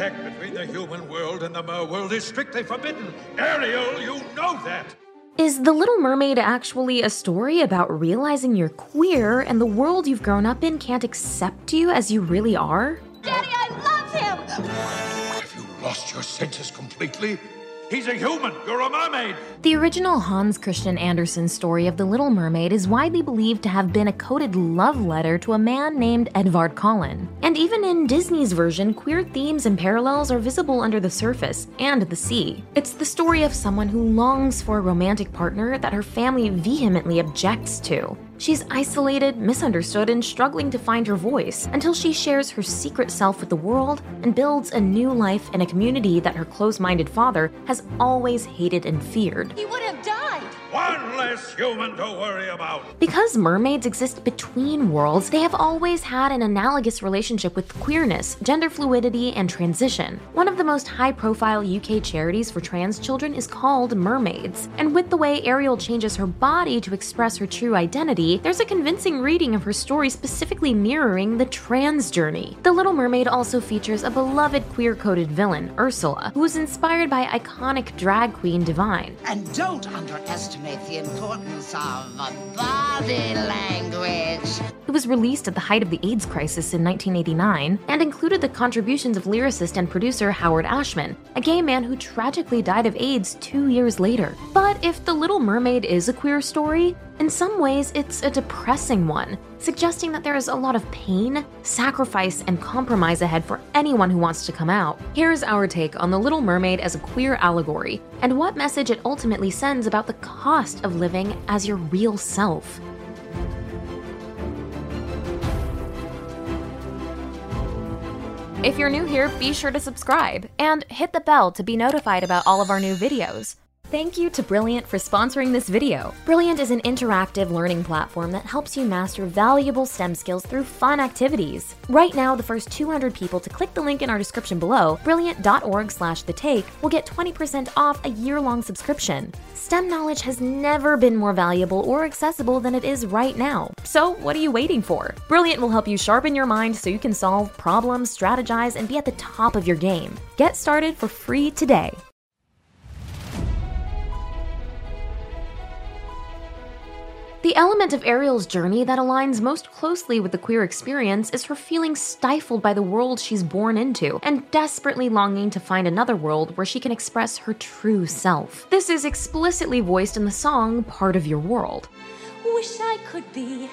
Contact between the human world and the mer world is strictly forbidden. Ariel, you know that. Is The Little Mermaid actually a story about realizing you're queer and the world you've grown up in can't accept you as you really are? Daddy, I love him! Have you lost your senses completely? He's a human. You're a mermaid. The original Hans Christian Andersen story of The Little Mermaid is widely believed to have been a coded love letter to a man named Edvard Collin. And even in Disney's version, queer themes and parallels are visible under the surface and the sea. It's the story of someone who longs for a romantic partner that her family vehemently objects to. She's isolated, misunderstood, and struggling to find her voice until she shares her secret self with the world and builds a new life in a community that her close minded father has always hated and feared. He would have! One less human to worry about. Because mermaids exist between worlds, they have always had an analogous relationship with queerness, gender fluidity, and transition. One of the most high profile UK charities for trans children is called Mermaids. And with the way Ariel changes her body to express her true identity, there's a convincing reading of her story specifically mirroring the trans journey. The Little Mermaid also features a beloved queer coded villain, Ursula, who was inspired by iconic drag queen Divine. And don't underestimate the importance of body language. It was released at the height of the AIDS crisis in 1989 and included the contributions of lyricist and producer Howard Ashman, a gay man who tragically died of AIDS two years later. But if The Little Mermaid is a queer story, in some ways it's a depressing one, suggesting that there is a lot of pain, sacrifice, and compromise ahead for anyone who wants to come out. Here's our take on The Little Mermaid as a queer allegory, and what message it ultimately sends about the cost of living as your real self. If you're new here, be sure to subscribe and hit the bell to be notified about all of our new videos. Thank you to Brilliant for sponsoring this video. Brilliant is an interactive learning platform that helps you master valuable STEM skills through fun activities. Right now, the first 200 people to click the link in our description below, brilliant.org slash the take, will get 20% off a year-long subscription. STEM knowledge has never been more valuable or accessible than it is right now. So what are you waiting for? Brilliant will help you sharpen your mind so you can solve problems, strategize, and be at the top of your game. Get started for free today. The element of Ariel's journey that aligns most closely with the queer experience is her feeling stifled by the world she's born into and desperately longing to find another world where she can express her true self. This is explicitly voiced in the song Part of Your World. Wish I could be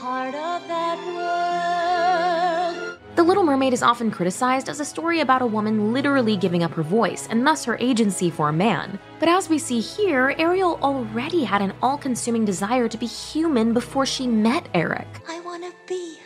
part of that world. The Little Mermaid is often criticized as a story about a woman literally giving up her voice and thus her agency for a man. But as we see here, Ariel already had an all consuming desire to be human before she met Eric. I want to be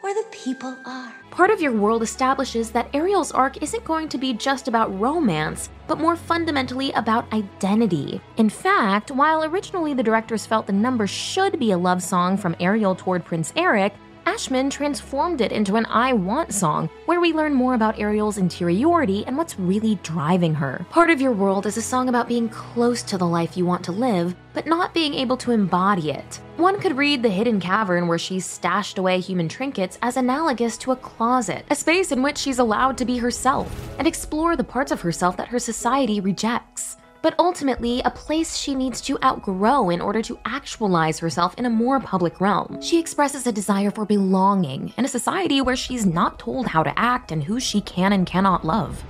where the people are. Part of your world establishes that Ariel's arc isn't going to be just about romance, but more fundamentally about identity. In fact, while originally the directors felt the number should be a love song from Ariel toward Prince Eric, Ashman transformed it into an I Want song, where we learn more about Ariel's interiority and what's really driving her. Part of Your World is a song about being close to the life you want to live, but not being able to embody it. One could read The Hidden Cavern, where she's stashed away human trinkets, as analogous to a closet, a space in which she's allowed to be herself and explore the parts of herself that her society rejects but ultimately a place she needs to outgrow in order to actualize herself in a more public realm. She expresses a desire for belonging in a society where she's not told how to act and who she can and cannot love.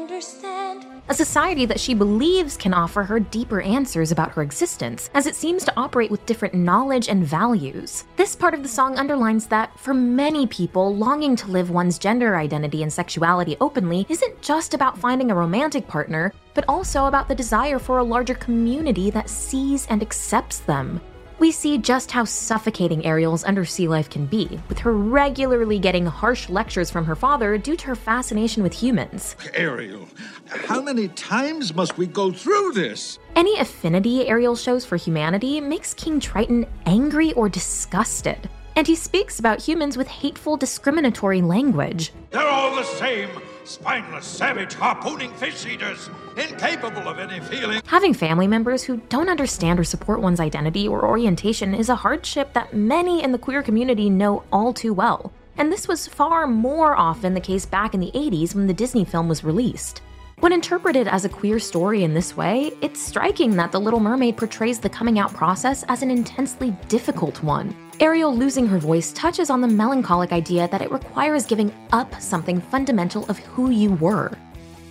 Understand. A society that she believes can offer her deeper answers about her existence, as it seems to operate with different knowledge and values. This part of the song underlines that, for many people, longing to live one's gender identity and sexuality openly isn't just about finding a romantic partner, but also about the desire for a larger community that sees and accepts them. We see just how suffocating Ariel's undersea life can be, with her regularly getting harsh lectures from her father due to her fascination with humans. Ariel, how many times must we go through this? Any affinity Ariel shows for humanity makes King Triton angry or disgusted. And he speaks about humans with hateful, discriminatory language. They're all the same spineless, savage, harpooning fish eaters, incapable of any feeling. Having family members who don't understand or support one's identity or orientation is a hardship that many in the queer community know all too well. and this was far more often the case back in the 80s when the Disney film was released. When interpreted as a queer story in this way, it's striking that The Little Mermaid portrays the coming out process as an intensely difficult one. Ariel losing her voice touches on the melancholic idea that it requires giving up something fundamental of who you were.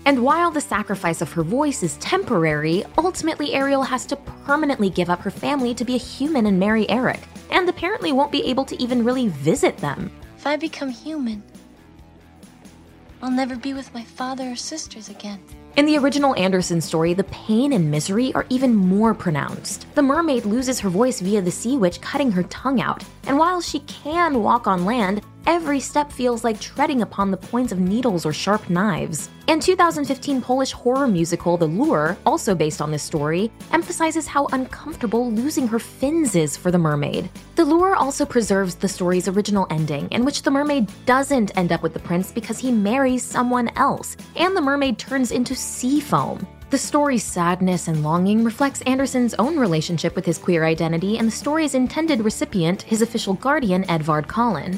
And while the sacrifice of her voice is temporary, ultimately Ariel has to permanently give up her family to be a human and marry Eric, and apparently won't be able to even really visit them. If I become human, I'll never be with my father or sisters again. In the original Andersen story, the pain and misery are even more pronounced. The mermaid loses her voice via the sea witch cutting her tongue out, and while she can walk on land, every step feels like treading upon the points of needles or sharp knives. And 2015 Polish horror musical The Lure, also based on this story, emphasizes how uncomfortable losing her fins is for the mermaid. The Lure also preserves the story's original ending, in which the mermaid doesn't end up with the prince because he marries someone else, and the mermaid turns into sea foam. The story's sadness and longing reflects Andersen's own relationship with his queer identity and the story's intended recipient, his official guardian, Edvard Collin.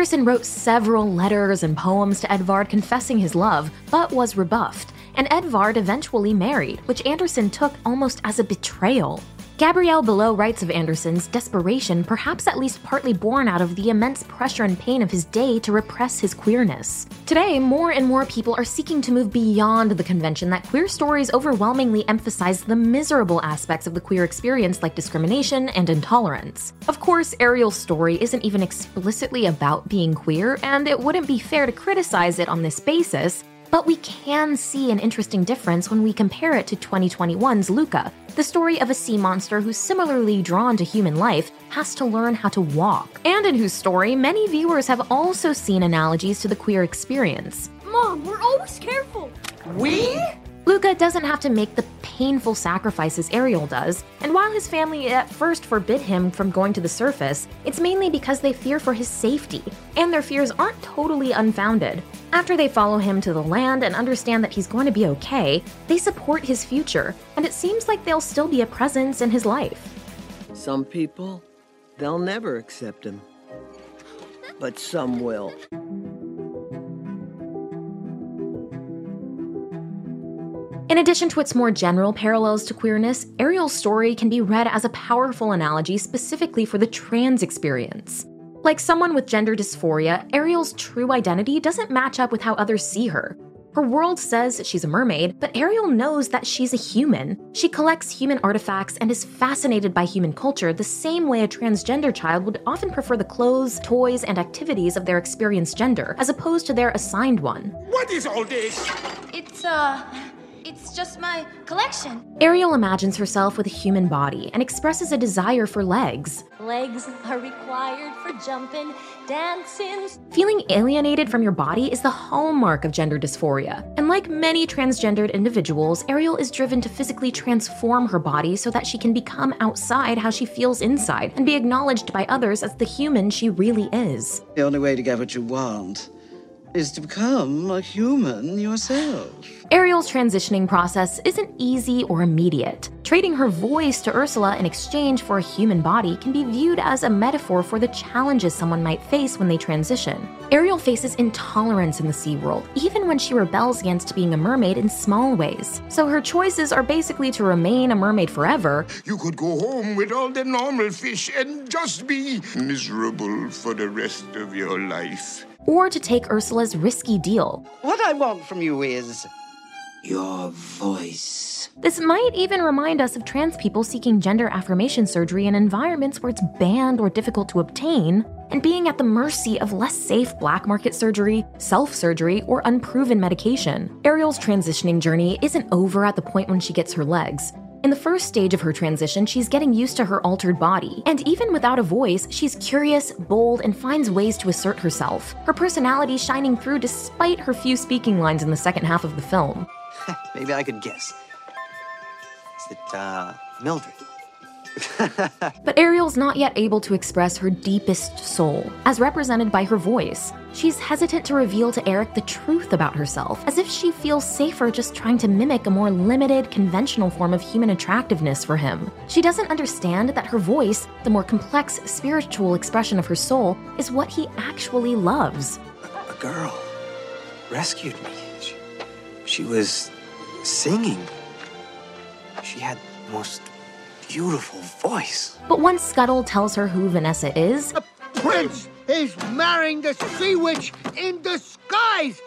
Andersen wrote several letters and poems to Edvard confessing his love, but was rebuffed, and Edvard eventually married, which Andersen took almost as a betrayal. Gabrielle Bellot writes of Andersen's desperation, perhaps at least partly born out of the immense pressure and pain of his day to repress his queerness. Today, more and more people are seeking to move beyond the convention that queer stories overwhelmingly emphasize the miserable aspects of the queer experience, like discrimination and intolerance. Of course, Ariel's story isn't even explicitly about being queer, and it wouldn't be fair to criticize it on this basis. But we can see an interesting difference when we compare it to 2021's Luca, the story of a sea monster who's similarly drawn to human life has to learn how to walk, and in whose story many viewers have also seen analogies to the queer experience. Mom, we're always careful. We? Luca doesn't have to make the painful sacrifices Ariel does, and while his family at first forbid him from going to the surface, it's mainly because they fear for his safety, and their fears aren't totally unfounded. After they follow him to the land and understand that he's going to be okay, they support his future, and it seems like they'll still be a presence in his life. Some people, they'll never accept him. But some will. In addition to its more general parallels to queerness, Ariel's story can be read as a powerful analogy specifically for the trans experience. Like someone with gender dysphoria, Ariel's true identity doesn't match up with how others see her. Her world says she's a mermaid, but Ariel knows that she's a human. She collects human artifacts and is fascinated by human culture the same way a transgender child would often prefer the clothes, toys, and activities of their experienced gender, as opposed to their assigned one. What is all this? It's, uh. It's just my collection. Ariel imagines herself with a human body and expresses a desire for legs. Legs are required for jumping, dancing. Feeling alienated from your body is the hallmark of gender dysphoria. And like many transgendered individuals, Ariel is driven to physically transform her body so that she can become outside how she feels inside and be acknowledged by others as the human she really is. The only way to get what you want is to become a human yourself. Ariel's transitioning process isn't easy or immediate. Trading her voice to Ursula in exchange for a human body can be viewed as a metaphor for the challenges someone might face when they transition. Ariel faces intolerance in the sea world, even when she rebels against being a mermaid in small ways. So her choices are basically to remain a mermaid forever. You could go home with all the normal fish and just be miserable for the rest of your life or to take Ursula's risky deal. What I want from you is your voice. This might even remind us of trans people seeking gender affirmation surgery in environments where it's banned or difficult to obtain, and being at the mercy of less safe black market surgery, self surgery, or unproven medication. Ariel's transitioning journey isn't over at the point when she gets her legs. In the first stage of her transition, she's getting used to her altered body. And even without a voice, she's curious, bold, and finds ways to assert herself. Her personality shining through despite her few speaking lines in the second half of the film. Maybe I could guess. Is it, uh, Mildred? But Ariel's not yet able to express her deepest soul, as represented by her voice. She's hesitant to reveal to Eric the truth about herself, as if she feels safer just trying to mimic a more limited, conventional form of human attractiveness for him. She doesn't understand that her voice, the more complex spiritual expression of her soul, is what he actually loves. A girl rescued me. She, she was singing. She had most beautiful voice. But once Scuttle tells her who Vanessa is, the prince is marrying the sea witch in disguise.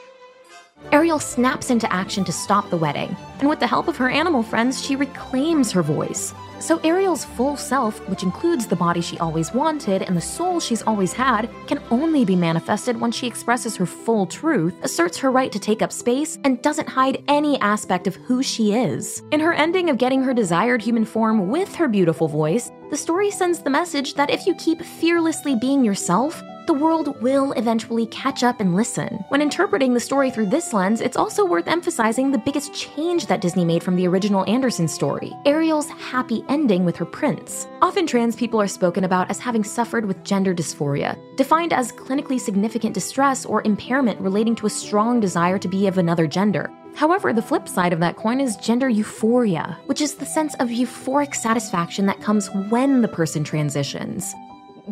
Ariel snaps into action to stop the wedding, and with the help of her animal friends, she reclaims her voice. So Ariel's full self, which includes the body she always wanted and the soul she's always had, can only be manifested when she expresses her full truth, asserts her right to take up space, and doesn't hide any aspect of who she is. In her ending of getting her desired human form with her beautiful voice, the story sends the message that if you keep fearlessly being yourself, the world will eventually catch up and listen. When interpreting the story through this lens, it's also worth emphasizing the biggest change that Disney made from the original Andersen story Ariel's happy ending with her prince. Often, trans people are spoken about as having suffered with gender dysphoria, defined as clinically significant distress or impairment relating to a strong desire to be of another gender. However, the flip side of that coin is gender euphoria, which is the sense of euphoric satisfaction that comes when the person transitions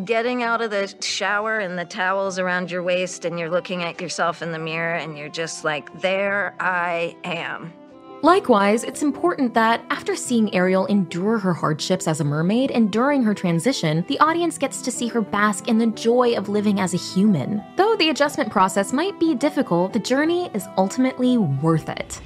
getting out of the shower and the towels around your waist and you're looking at yourself in the mirror and you're just like, there I am. Likewise, it's important that after seeing Ariel endure her hardships as a mermaid and during her transition, the audience gets to see her bask in the joy of living as a human. Though the adjustment process might be difficult, the journey is ultimately worth it.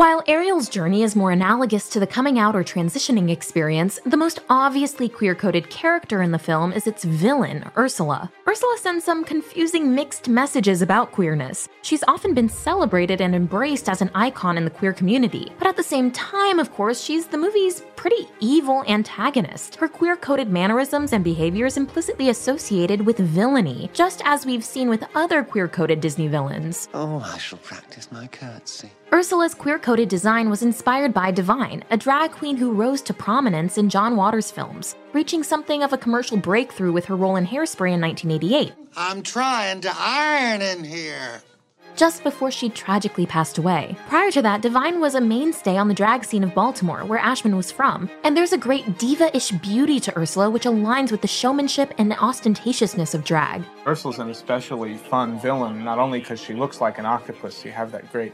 While Ariel's journey is more analogous to the coming out or transitioning experience, the most obviously queer coded character in the film is its villain, Ursula. Ursula sends some confusing mixed messages about queerness. She's often been celebrated and embraced as an icon in the queer community, but at the same time, of course, she's the movie's pretty evil antagonist. Her queer coded mannerisms and behaviors implicitly associated with villainy, just as we've seen with other queer coded Disney villains. Oh, I shall practice my curtsy. Ursula's queer coded design was inspired by Divine, a drag queen who rose to prominence in John Waters films, reaching something of a commercial breakthrough with her role in Hairspray in 1988. I'm trying to iron in here. Just before she tragically passed away. Prior to that, Divine was a mainstay on the drag scene of Baltimore, where Ashman was from, and there's a great diva ish beauty to Ursula which aligns with the showmanship and ostentatiousness of drag. Ursula's an especially fun villain, not only because she looks like an octopus, you have that great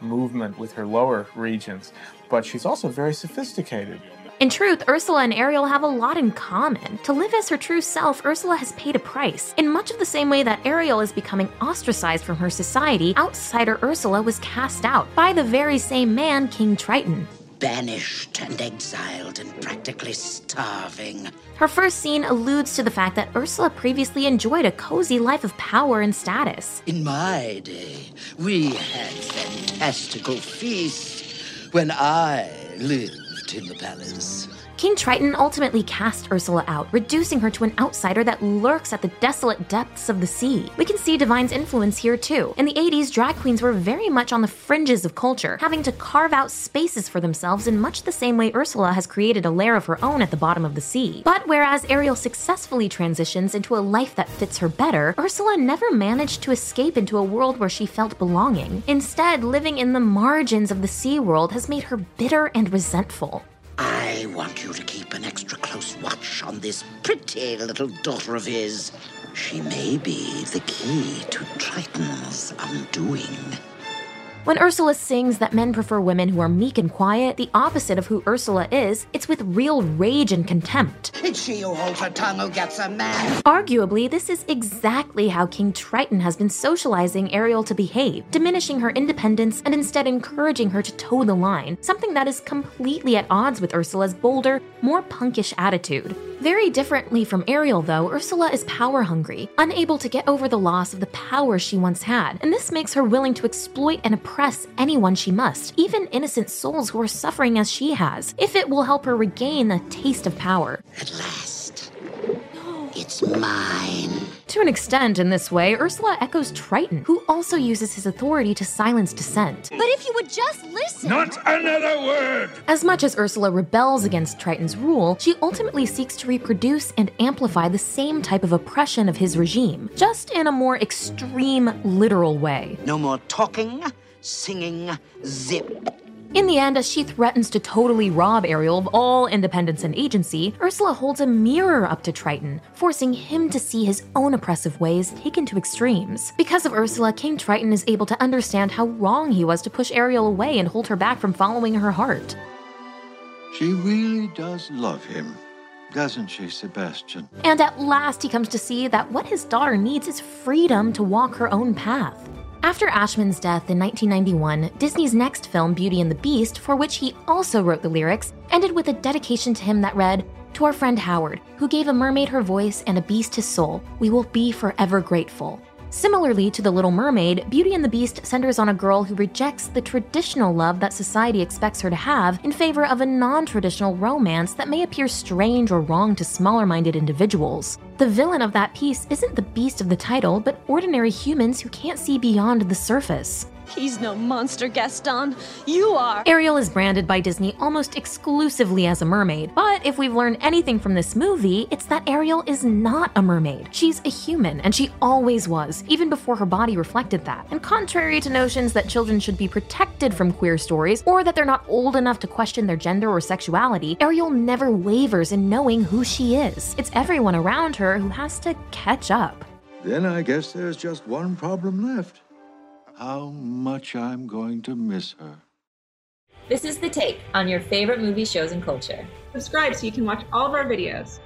movement with her lower regions, but she's also very sophisticated. In truth, Ursula and Ariel have a lot in common. To live as her true self, Ursula has paid a price. In much of the same way that Ariel is becoming ostracized from her society, outsider Ursula was cast out by the very same man, King Triton banished and exiled and practically starving. Her first scene alludes to the fact that Ursula previously enjoyed a cozy life of power and status. In my day, we had fantastical feasts when I lived in the palace. King Triton ultimately cast Ursula out, reducing her to an outsider that lurks at the desolate depths of the sea. We can see Divine's influence here too. In the 80s, drag queens were very much on the fringes of culture, having to carve out spaces for themselves in much the same way Ursula has created a lair of her own at the bottom of the sea. But whereas Ariel successfully transitions into a life that fits her better, Ursula never managed to escape into a world where she felt belonging. Instead, living in the margins of the sea world has made her bitter and resentful. Want you to keep an extra close watch on this pretty little daughter of his. She may be the key to Triton's undoing. When Ursula sings that men prefer women who are meek and quiet, the opposite of who Ursula is, it's with real rage and contempt. It's she who holds her tongue who gets a man. Arguably, this is exactly how King Triton has been socializing Ariel to behave, diminishing her independence and instead encouraging her to toe the line, something that is completely at odds with Ursula's bolder, more punkish attitude. Very differently from Ariel, though, Ursula is power hungry, unable to get over the loss of the power she once had, and this makes her willing to exploit and oppress anyone she must, even innocent souls who are suffering as she has, if it will help her regain a taste of power. At last, it's mine. To an extent, in this way, Ursula echoes Triton, who also uses his authority to silence dissent. But if you would just listen. Not another word! As much as Ursula rebels against Triton's rule, she ultimately seeks to reproduce and amplify the same type of oppression of his regime, just in a more extreme, literal way. No more talking, singing, zip. In the end, as she threatens to totally rob Ariel of all independence and agency, Ursula holds a mirror up to Triton, forcing him to see his own oppressive ways taken to extremes. Because of Ursula, King Triton is able to understand how wrong he was to push Ariel away and hold her back from following her heart. She really does love him, doesn't she, Sebastian? And at last, he comes to see that what his daughter needs is freedom to walk her own path. After Ashman's death in 1991, Disney's next film, Beauty and the Beast, for which he also wrote the lyrics, ended with a dedication to him that read, To our friend Howard, who gave a mermaid her voice and a beast his soul, we will be forever grateful. Similarly to The Little Mermaid, Beauty and the Beast centers on a girl who rejects the traditional love that society expects her to have in favor of a non traditional romance that may appear strange or wrong to smaller minded individuals. The villain of that piece isn't the beast of the title, but ordinary humans who can't see beyond the surface. He's no monster, Gaston. You are. Ariel is branded by Disney almost exclusively as a mermaid, but if we've learned anything from this movie, it's that Ariel is not a mermaid. She's a human, and she always was, even before her body reflected that. And contrary to notions that children should be protected from queer stories, or that they're not old enough to question their gender or sexuality, Ariel never wavers in knowing who she is. It's everyone around her who has to catch up. Then I guess there's just one problem left. How much I'm going to miss her. This is The Take on your favorite movie shows and culture. Subscribe so you can watch all of our videos.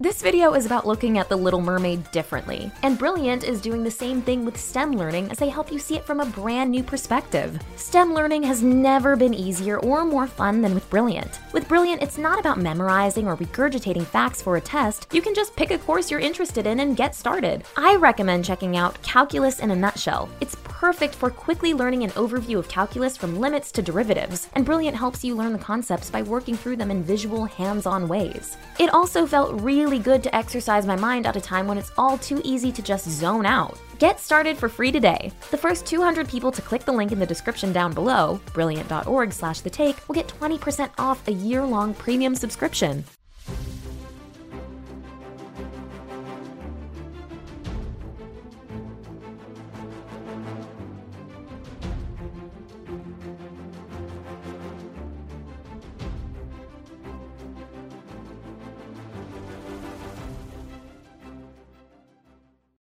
This video is about looking at The Little Mermaid differently, and Brilliant is doing the same thing with STEM learning as they help you see it from a brand new perspective. STEM learning has never been easier or more fun than with Brilliant. With Brilliant, it's not about memorizing or regurgitating facts for a test. You can just pick a course you're interested in and get started. I recommend checking out Calculus in a Nutshell. It's perfect for quickly learning an overview of calculus from limits to derivatives, and Brilliant helps you learn the concepts by working through them in visual, hands on ways. It also felt really good to exercise my mind at a time when it's all too easy to just zone out. Get started for free today. The first 200 people to click the link in the description down below, brilliant.org slash the take, will get 20% off a year-long premium subscription.